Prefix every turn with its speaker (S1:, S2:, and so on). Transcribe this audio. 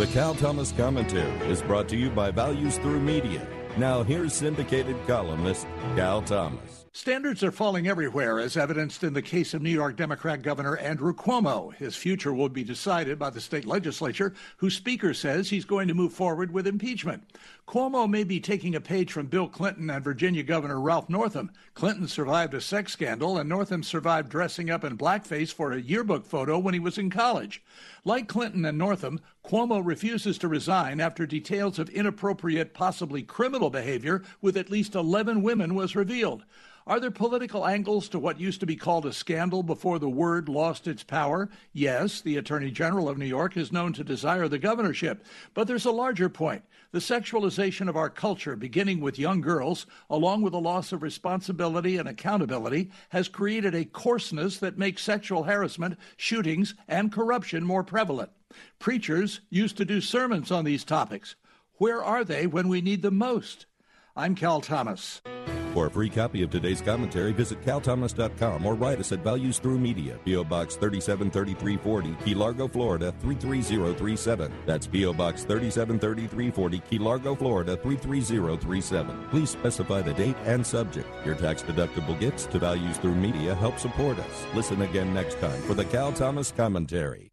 S1: The Cal Thomas Commentary is brought to you by Values Through Media. Now, here's syndicated columnist Cal Thomas.
S2: Standards are falling everywhere, as evidenced in the case of New York Democrat Governor Andrew Cuomo. His future will be decided by the state legislature, whose speaker says he's going to move forward with impeachment. Cuomo may be taking a page from Bill Clinton and Virginia Governor Ralph Northam. Clinton survived a sex scandal, and Northam survived dressing up in blackface for a yearbook photo when he was in college. Like Clinton and Northam, Cuomo refuses to resign after details of inappropriate, possibly criminal behavior with at least 11 women was revealed. Are there political angles to what used to be called a scandal before the word lost its power? Yes, the Attorney General of New York is known to desire the governorship. But there's a larger point. The sexualization of our culture, beginning with young girls, along with a loss of responsibility and accountability, has created a coarseness that makes sexual harassment, shootings, and corruption more prevalent. Preachers used to do sermons on these topics. Where are they when we need them most? I'm Cal Thomas.
S1: For a free copy of today's commentary, visit calthomas.com or write us at Values Through Media, P.O. Box 373340, Key Largo, Florida 33037. That's P.O. Box 373340, Key Largo, Florida 33037. Please specify the date and subject. Your tax deductible gifts to Values Through Media help support us. Listen again next time for the Cal Thomas Commentary.